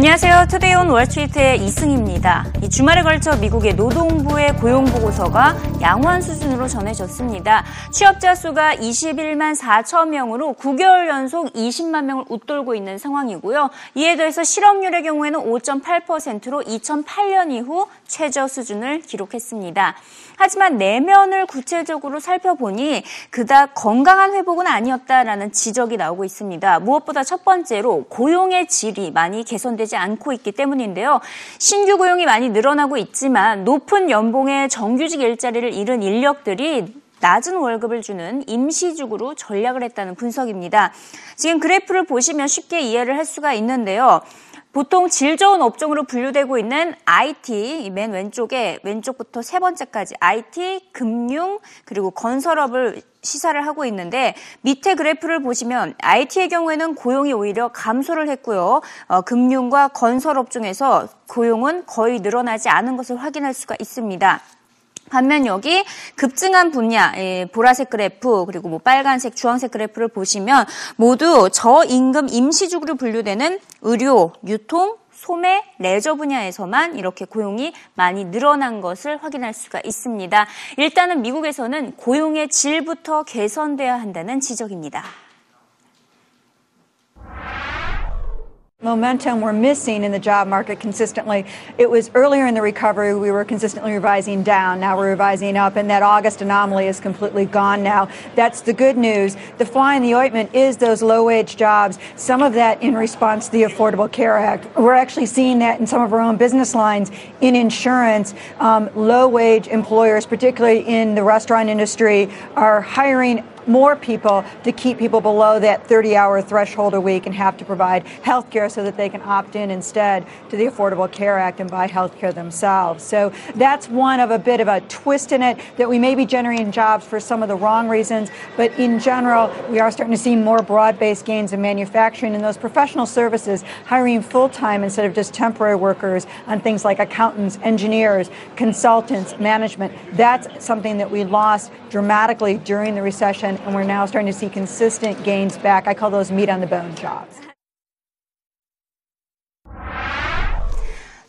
안녕하세요. Today on Wall Street의 이승입니다. 이 주말에 걸쳐 미국의 노동부의 고용 보고서가 양호한 수준으로 전해졌습니다. 취업자 수가 21만 4천 명으로 9개월 연속 20만 명을 웃돌고 있는 상황이고요. 이에 더해서 실업률의 경우에는 5.8%로 2008년 이후 최저 수준을 기록했습니다. 하지만 내면을 구체적으로 살펴보니 그닥 건강한 회복은 아니었다라는 지적이 나오고 있습니다. 무엇보다 첫 번째로 고용의 질이 많이 개선되지 않고 있기 때문인데요. 신규 고용이 많이 늘어나고 있지만 높은 연봉의 정규직 일자리를 잃은 인력들이 낮은 월급을 주는 임시직으로 전략을 했다는 분석입니다. 지금 그래프를 보시면 쉽게 이해를 할 수가 있는데요. 보통 질 좋은 업종으로 분류되고 있는 IT, 맨 왼쪽에 왼쪽부터 세 번째까지 IT, 금융, 그리고 건설업을 시사를 하고 있는데 밑에 그래프를 보시면 IT의 경우에는 고용이 오히려 감소를 했고요. 어, 금융과 건설업 중에서 고용은 거의 늘어나지 않은 것을 확인할 수가 있습니다. 반면 여기 급증한 분야, 예, 보라색 그래프 그리고 뭐 빨간색, 주황색 그래프를 보시면 모두 저임금 임시직으로 분류되는 의료, 유통, 소매, 레저 분야에서만 이렇게 고용이 많이 늘어난 것을 확인할 수가 있습니다. 일단은 미국에서는 고용의 질부터 개선돼야 한다는 지적입니다. Momentum we're missing in the job market consistently. It was earlier in the recovery we were consistently revising down. Now we're revising up, and that August anomaly is completely gone now. That's the good news. The fly in the ointment is those low wage jobs, some of that in response to the Affordable Care Act. We're actually seeing that in some of our own business lines in insurance. Um, low wage employers, particularly in the restaurant industry, are hiring more people to keep people below that 30 hour threshold a week and have to provide health care so that they can opt in instead to the Affordable Care Act and buy health care themselves. So that's one of a bit of a twist in it that we may be generating jobs for some of the wrong reasons, but in general, we are starting to see more broad based gains in manufacturing and those professional services, hiring full time instead of just temporary workers on things like accountants, engineers, consultants, management. That's something that we lost dramatically during the recession and we're now starting to see consistent gains back. I call those meat on the bone jobs.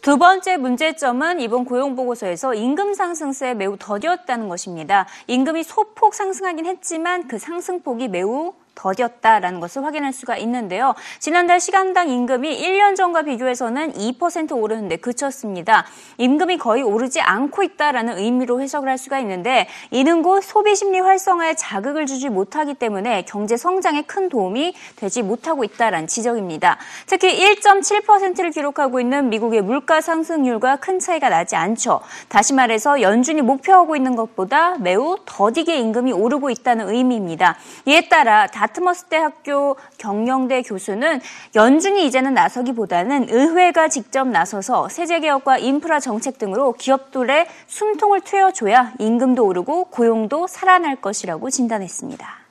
두 번째 문제점은 이번 고용보고서에서 임금 상승세에 매우 더뎠다는 것입니다. 임금이 소폭 상승하긴 했지만 그 상승폭이 매우 더뎠다라는 것을 확인할 수가 있는데요. 지난달 시간당 임금이 1년 전과 비교해서는 2% 오르는데 그쳤습니다. 임금이 거의 오르지 않고 있다라는 의미로 해석을 할 수가 있는데 이는 곧 소비 심리 활성화에 자극을 주지 못하기 때문에 경제 성장에 큰 도움이 되지 못하고 있다라는 지적입니다. 특히 1.7%를 기록하고 있는 미국의 물가 상승률과 큰 차이가 나지 않죠. 다시 말해서 연준이 목표하고 있는 것보다 매우 더디게 임금이 오르고 있다는 의미입니다. 이에 따라 다 트머스 대학교 경영대 교수는 연준이 이제는 나서기보다는 의회가 직접 나서서 세제 개혁과 인프라 정책 등으로 기업들의 숨통을 트여줘야 임금도 오르고 고용도 살아날 것이라고 진단했습니다.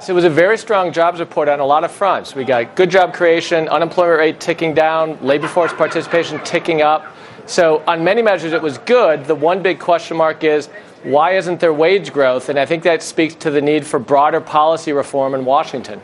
It was a very strong jobs report on a lot of fronts. We got good job creation, unemployment rate ticking down, labor force participation ticking up. So, on many measures, it was good. The one big question mark is why isn't there wage growth? And I think that speaks to the need for broader policy reform in Washington.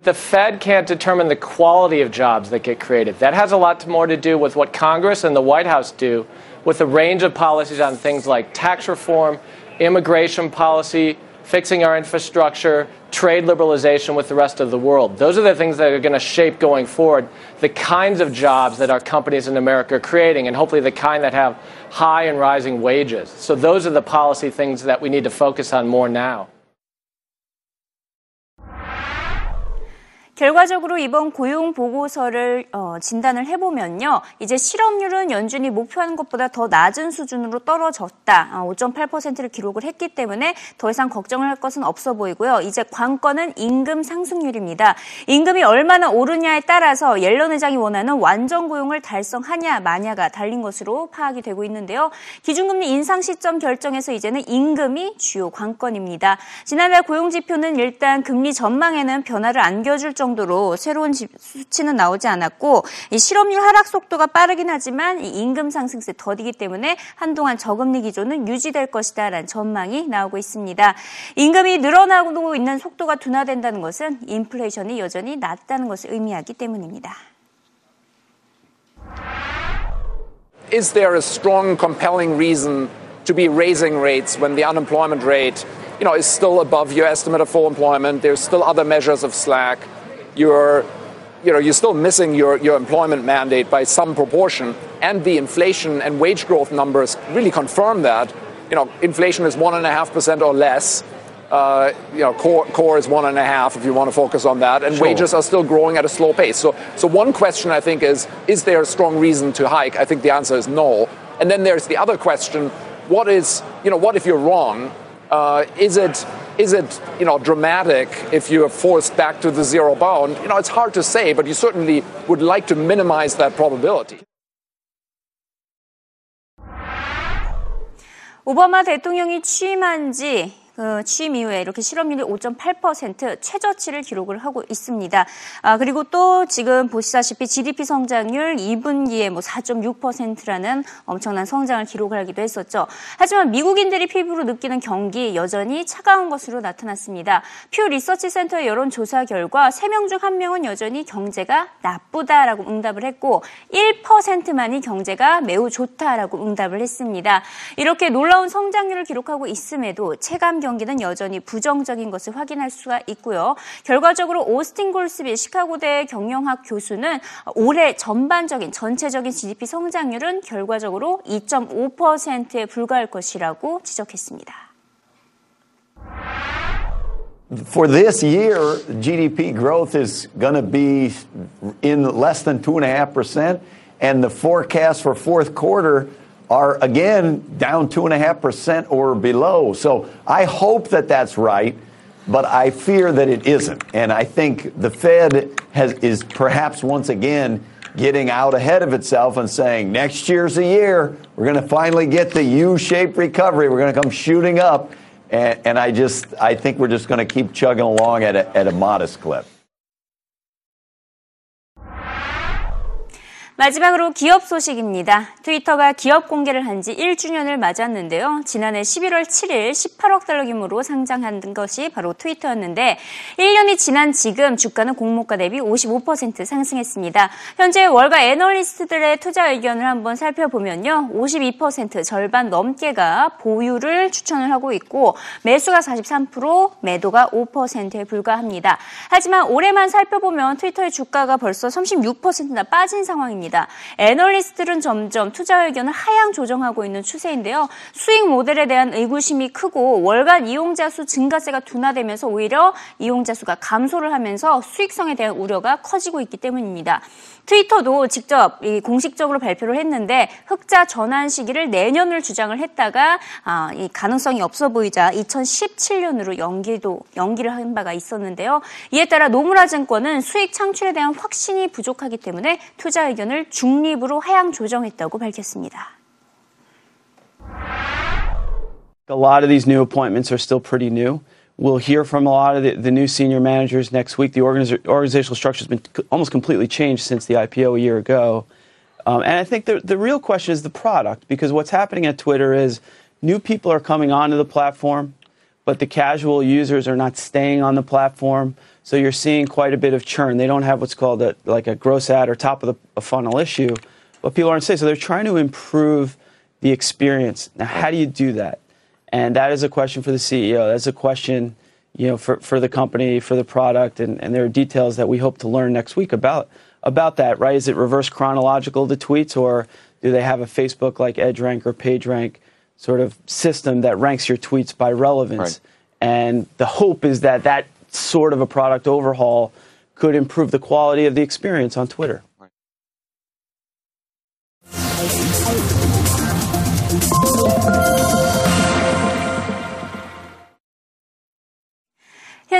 The Fed can't determine the quality of jobs that get created. That has a lot more to do with what Congress and the White House do with a range of policies on things like tax reform, immigration policy, fixing our infrastructure, trade liberalization with the rest of the world. Those are the things that are going to shape going forward the kinds of jobs that our companies in America are creating, and hopefully the kind that have high and rising wages. So, those are the policy things that we need to focus on more now. 결과적으로 이번 고용 보고서를 어, 진단을 해보면요. 이제 실업률은 연준이 목표하는 것보다 더 낮은 수준으로 떨어졌다. 어, 5.8%를 기록을 했기 때문에 더 이상 걱정을 할 것은 없어 보이고요. 이제 관건은 임금 상승률입니다. 임금이 얼마나 오르냐에 따라서 옐런 의장이 원하는 완전 고용을 달성하냐 마냐가 달린 것으로 파악이 되고 있는데요. 기준금리 인상 시점 결정에서 이제는 임금이 주요 관건입니다. 지난달 고용 지표는 일단 금리 전망에는 변화를 안겨줄 정도 정도로 새로운 수치는 나오지 않았고 이 실업률 하락 속도가 빠르긴 하지만 이 임금 상승세 더디기 때문에 한동안 저금리 기조는 유지될 것이다라는 전망이 나오고 있습니다. 임금이 늘어나고 있는 속도가 둔화된다는 것은 인플레이션이 여전히 낮다는 것을 의미하기 때문입니다. Is there a strong, compelling reason to be raising rates when the unemployment rate, you know, is still above your estimate of full employment? There's still other measures of slack. You're, you know, you're still missing your, your employment mandate by some proportion, and the inflation and wage growth numbers really confirm that. You know, inflation is one and a half percent or less. Uh, you know, core, core is one and a half if you want to focus on that, and sure. wages are still growing at a slow pace. So, so one question I think is, is there a strong reason to hike? I think the answer is no. And then there's the other question: what is, you know, what if you're wrong? Uh, is it is it you know dramatic if you're forced back to the zero bound? You know, it's hard to say, but you certainly would like to minimize that probability. 오바마 대통령이 취임한 지 그 취임 이후에 이렇게 실업률이 5.8% 최저치를 기록을 하고 있습니다. 아, 그리고 또 지금 보시다시피 GDP 성장률 2분기에 뭐 4.6%라는 엄청난 성장을 기록하기도 했었죠. 하지만 미국인들이 피부로 느끼는 경기 여전히 차가운 것으로 나타났습니다. 퓨 리서치 센터의 여론 조사 결과 3명 중 1명은 여전히 경제가 나쁘다라고 응답을 했고 1%만이 경제가 매우 좋다라고 응답을 했습니다. 이렇게 놀라운 성장률을 기록하고 있음에도 체감 경기는 여전히 부정적인 것을 확인할 수가 있고요. 결과적으로 오스틴 골스비 시카고대 경영학 교수는 올해 전반적인 전체적인 GDP 성장률은 결과적으로 2.5%에 불과할 것이라고 지적했습니다. For this year, GDP growth is going to be in less than 2.5%, and the forecast for fourth quarter are again down 2.5% or below. So I hope that that's right, but I fear that it isn't. And I think the Fed has, is perhaps once again getting out ahead of itself and saying next year's the year. We're going to finally get the U-shaped recovery. We're going to come shooting up. And, and I just, I think we're just going to keep chugging along at a, at a modest clip. 마지막으로 기업 소식입니다. 트위터가 기업 공개를 한 지 1주년을 맞았는데요. 지난해 11월 7일 18억 달러 규모로 상장한 것이 바로 트위터였는데 1년이 지난 지금 주가는 공모가 대비 55% 상승했습니다. 현재 월가 애널리스트들의 투자 의견을 한번 살펴보면요. 52% 절반 넘게가 보유를 추천을 하고 있고 매수가 43% 매도가 5%에 불과합니다. 하지만 올해만 살펴보면 트위터의 주가가 벌써 36%나 빠진 상황입니다. 있습니다. 애널리스트들은 점점 투자 의견을 하향 조정하고 있는 추세인데요. 수익 모델에 대한 의구심이 크고 월간 이용자 수 증가세가 둔화되면서 오히려 이용자 수가 감소를 하면서 수익성에 대한 우려가 커지고 있기 때문입니다. 트위터도 직접 공식적으로 발표를 했는데 흑자 전환 시기를 내년을 주장을 했다가 아, 이 가능성이 없어 보이자 2017년으로 연기도 연기를 한 바가 있었는데요. 이에 따라 노무라 증권은 수익 창출에 대한 확신이 부족하기 때문에 투자 의견을 중립으로 하향 조정했다고 밝혔습니다. A lot of these new appointments are still pretty new. We'll hear from a lot of the, the new senior managers next week. The organiz- organizational structure has been almost completely changed since the IPO a year ago. Um, and I think the, the real question is the product, because what's happening at Twitter is new people are coming onto the platform, but the casual users are not staying on the platform. So you're seeing quite a bit of churn. They don't have what's called a, like a gross ad or top of the funnel issue, but people aren't staying. So they're trying to improve the experience. Now, how do you do that? And that is a question for the CEO. That's a question, you know, for, for the company, for the product, and, and there are details that we hope to learn next week about about that, right? Is it reverse chronological the tweets, or do they have a Facebook like EdgeRank or PageRank sort of system that ranks your tweets by relevance? Right. And the hope is that that sort of a product overhaul could improve the quality of the experience on Twitter.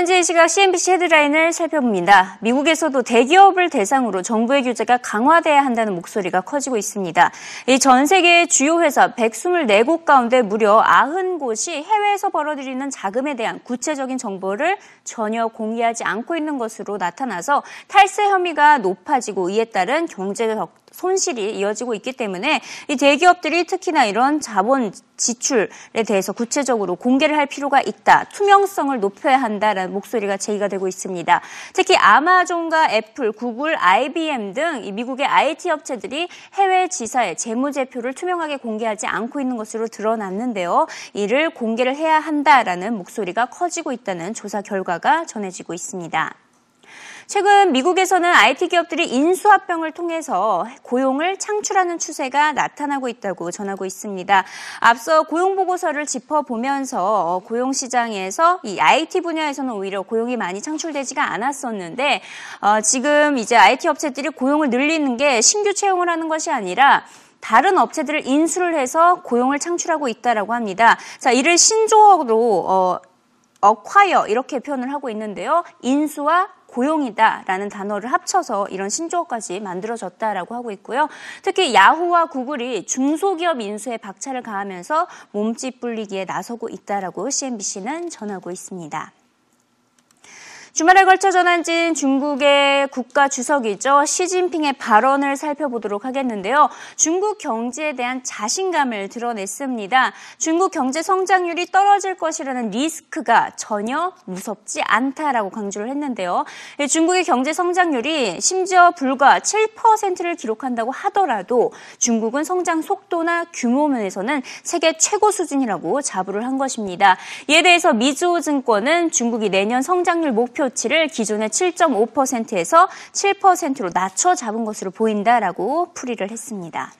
현재 이 시각 CNBC 헤드라인을 살펴봅니다. 미국에서도 대기업을 대상으로 정부의 규제가 강화돼야 한다는 목소리가 커지고 있습니다. 이 전 세계의 주요 회사 124곳 가운데 무려 90곳이 해외에서 벌어들이는 자금에 대한 구체적인 정보를 전혀 공개하지 않고 있는 것으로 나타나서 탈세 혐의가 높아지고 이에 따른 경제적 손실이 이어지고 있기 때문에 이 대기업들이 특히나 이런 자본 지출에 대해서 구체적으로 공개를 할 필요가 있다. 투명성을 높여야 한다라는 목소리가 제기가 되고 있습니다. 특히 아마존과 애플, 구글, IBM 등이 미국의 IT 업체들이 해외 지사의 재무제표를 투명하게 공개하지 않고 있는 것으로 드러났는데요. 이를 공개를 해야 한다라는 목소리가 커지고 있다는 조사 결과가 전해지고 있습니다. 최근 미국에서는 IT 기업들이 인수합병을 통해서 고용을 창출하는 추세가 나타나고 있다고 전하고 있습니다. 앞서 고용 보고서를 짚어보면서 고용 시장에서 이 IT 분야에서는 오히려 고용이 많이 창출되지가 않았었는데 어, 지금 이제 IT 업체들이 고용을 늘리는 게 신규 채용을 하는 것이 아니라 다른 업체들을 인수를 해서 고용을 창출하고 있다라고 합니다. 자, 이를 신조어로 어, 어콰이어 이렇게 표현을 하고 있는데요. 인수와 고용이다라는 단어를 합쳐서 이런 신조어까지 만들어졌다라고 하고 있고요. 특히 야후와 구글이 중소기업 인수에 박차를 가하면서 몸집 불리기에 나서고 있다라고 CNBC는 전하고 있습니다. 주말에 걸쳐 전한진 중국의 국가 주석이죠. 시진핑의 발언을 살펴보도록 하겠는데요. 중국 경제에 대한 자신감을 드러냈습니다. 중국 경제 성장률이 떨어질 것이라는 리스크가 전혀 무섭지 않다라고 강조를 했는데요. 중국의 경제 성장률이 심지어 불과 7%를 기록한다고 하더라도 중국은 성장 속도나 규모 면에서는 세계 최고 수준이라고 자부를 한 것입니다. 이에 대해서 미주호 증권은 중국이 내년 성장률 목표 수치를 기존의 7.5%에서 7%로 낮춰 잡은 것으로 보인다라고 풀이를 했습니다.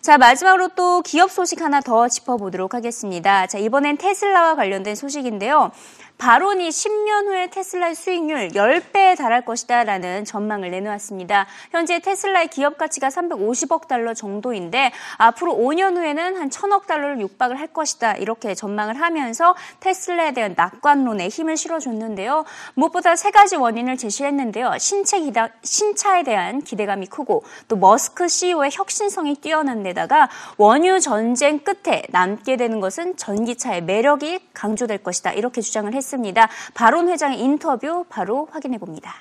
자, 마지막으로 또 기업 소식 하나 더 짚어보도록 하겠습니다. 자, 이번엔 테슬라와 관련된 소식인데요. 바론이 10년 후에 테슬라의 수익률 10배에 달할 것이다라는 전망을 내놓았습니다. 현재 테슬라의 기업 가치가 350억 달러 정도인데 앞으로 5년 후에는 한 1000억 달러를 육박을 할 것이다. 이렇게 전망을 하면서 테슬라에 대한 낙관론에 힘을 실어줬는데요. 무엇보다 세 가지 원인을 제시했는데요. 신체 기다, 신차에 대한 기대감이 크고 또 머스크 CEO의 혁신성이 뛰어난 데다가 원유 전쟁 끝에 남게 되는 것은 전기차의 매력이 강조될 것이다. 이렇게 주장을 했습니다. 했습니다. 바론 회장의 인터뷰 바로 확인해 봅니다.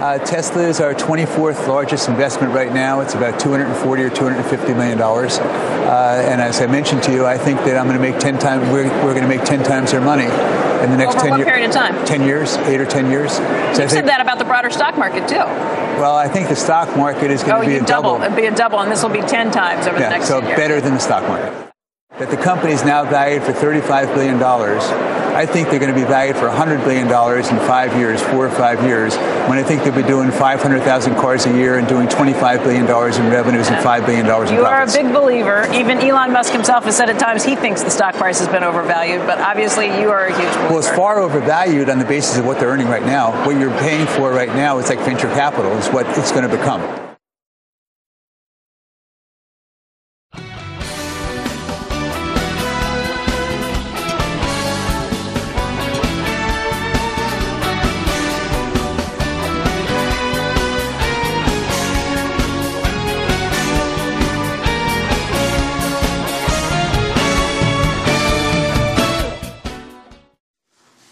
Uh, Tesla is our 24th largest investment right now. It's about 240 or 250 million dollars. Uh, and as I mentioned to you, I think that I'm going to make 10 times. We're, we're going to make 10 times their money in the next Over 10 what years. period of time? 10 years, eight or 10 years. So you I said that about the broader stock market too. Well, I think the stock market is going oh, to be you a double. It'd be a double, and this will be 10 times over yeah, the next so year. better than the stock market. That the company is now valued for $35 billion. I think they're going to be valued for $100 billion in five years, four or five years, when I think they'll be doing 500,000 cars a year and doing $25 billion in revenues and $5 billion in You profits. are a big believer. Even Elon Musk himself has said at times he thinks the stock price has been overvalued, but obviously you are a huge believer. Well, it's far overvalued on the basis of what they're earning right now. What you're paying for right now, it's like venture capital, is what it's going to become.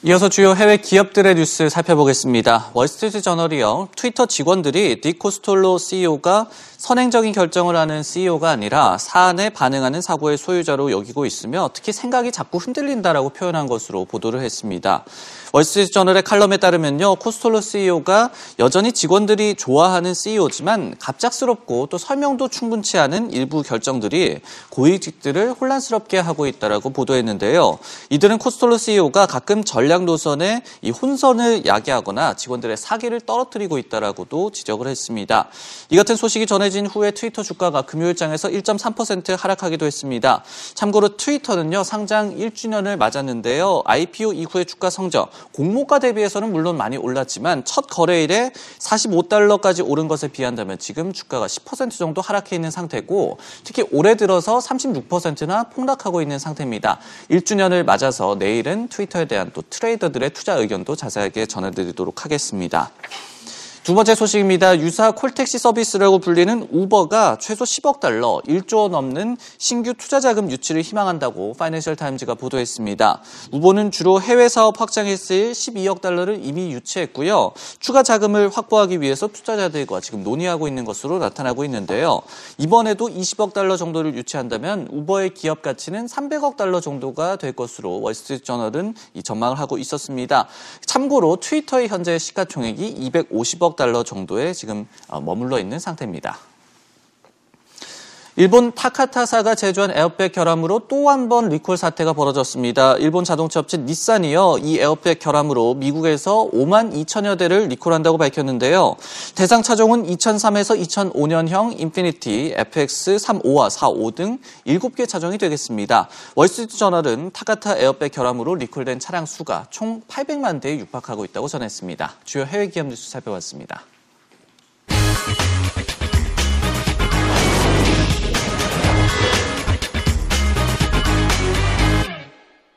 이어서 주요 해외 기업들의 뉴스 살펴보겠습니다. 월스트리트 저널이요. 트위터 직원들이 닉 코스톨로 CEO가 선행적인 결정을 하는 CEO가 아니라 사안에 반응하는 사고의 소유자로 여기고 있으며 특히 생각이 자꾸 흔들린다라고 표현한 것으로 보도를 했습니다. 월스트리트 저널의 칼럼에 따르면요. 코스톨로 CEO가 여전히 직원들이 좋아하는 CEO지만 갑작스럽고 또 설명도 충분치 않은 일부 결정들이 고위직들을 혼란스럽게 하고 있다라고 보도했는데요. 이들은 코스톨로 CEO가 가끔 전략 노선에 이 혼선을 야기하거나 직원들의 사기를 떨어뜨리고 있다라고도 지적을 했습니다. 이 같은 소식이 전해 진 후에 트위터 주가가 금요일장에서 1.3% 하락하기도 했습니다. 참고로 트위터는요 상장 1주년을 맞았는데요. IPO 이후의 주가 성적 공모가 대비해서는 물론 많이 올랐지만 첫 거래일에 45달러까지 오른 것에 비한다면 지금 주가가 10% 정도 하락해 있는 상태고 특히 올해 들어서 36%나 폭락하고 있는 상태입니다. 1주년을 맞아서 내일은 트위터에 대한 또 트레이더들의 투자 의견도 자세하게 전해드리도록 하겠습니다. 두 번째 소식입니다. 유사 콜택시 서비스라고 불리는 우버가 최소 10억 달러, 1조 원 넘는 신규 투자 자금 유치를 희망한다고 파이낸셜 타임즈가 보도했습니다. 우버는 주로 해외 사업 쓰일 12억 달러를 이미 유치했고요. 추가 자금을 확보하기 위해서 투자자들과 지금 논의하고 있는 것으로 나타나고 있는데요. 이번에도 20억 달러 정도를 유치한다면 우버의 기업 가치는 300억 달러 정도가 될 것으로 월스트리트 저널은 전망을 하고 있었습니다. 참고로 트위터의 현재 시가총액이 250억 1 달러 정도에 지금 머물러 있는 상태입니다. 일본 타카타사가 제조한 에어백 결함으로 또 한 번 리콜 사태가 벌어졌습니다. 일본 자동차 업체 닛산이요. 이 에어백 결함으로 미국에서 5만 2천여 대를 리콜한다고 밝혔는데요. 대상 차종은 2003에서 2005년형 인피니티, FX 35와 45 등 7개 차종이 되겠습니다. 월스트리트 저널은 타카타 에어백 결함으로 리콜된 차량 수가 총 800만 대에 육박하고 있다고 전했습니다. 주요 해외 기업 뉴스 살펴봤습니다.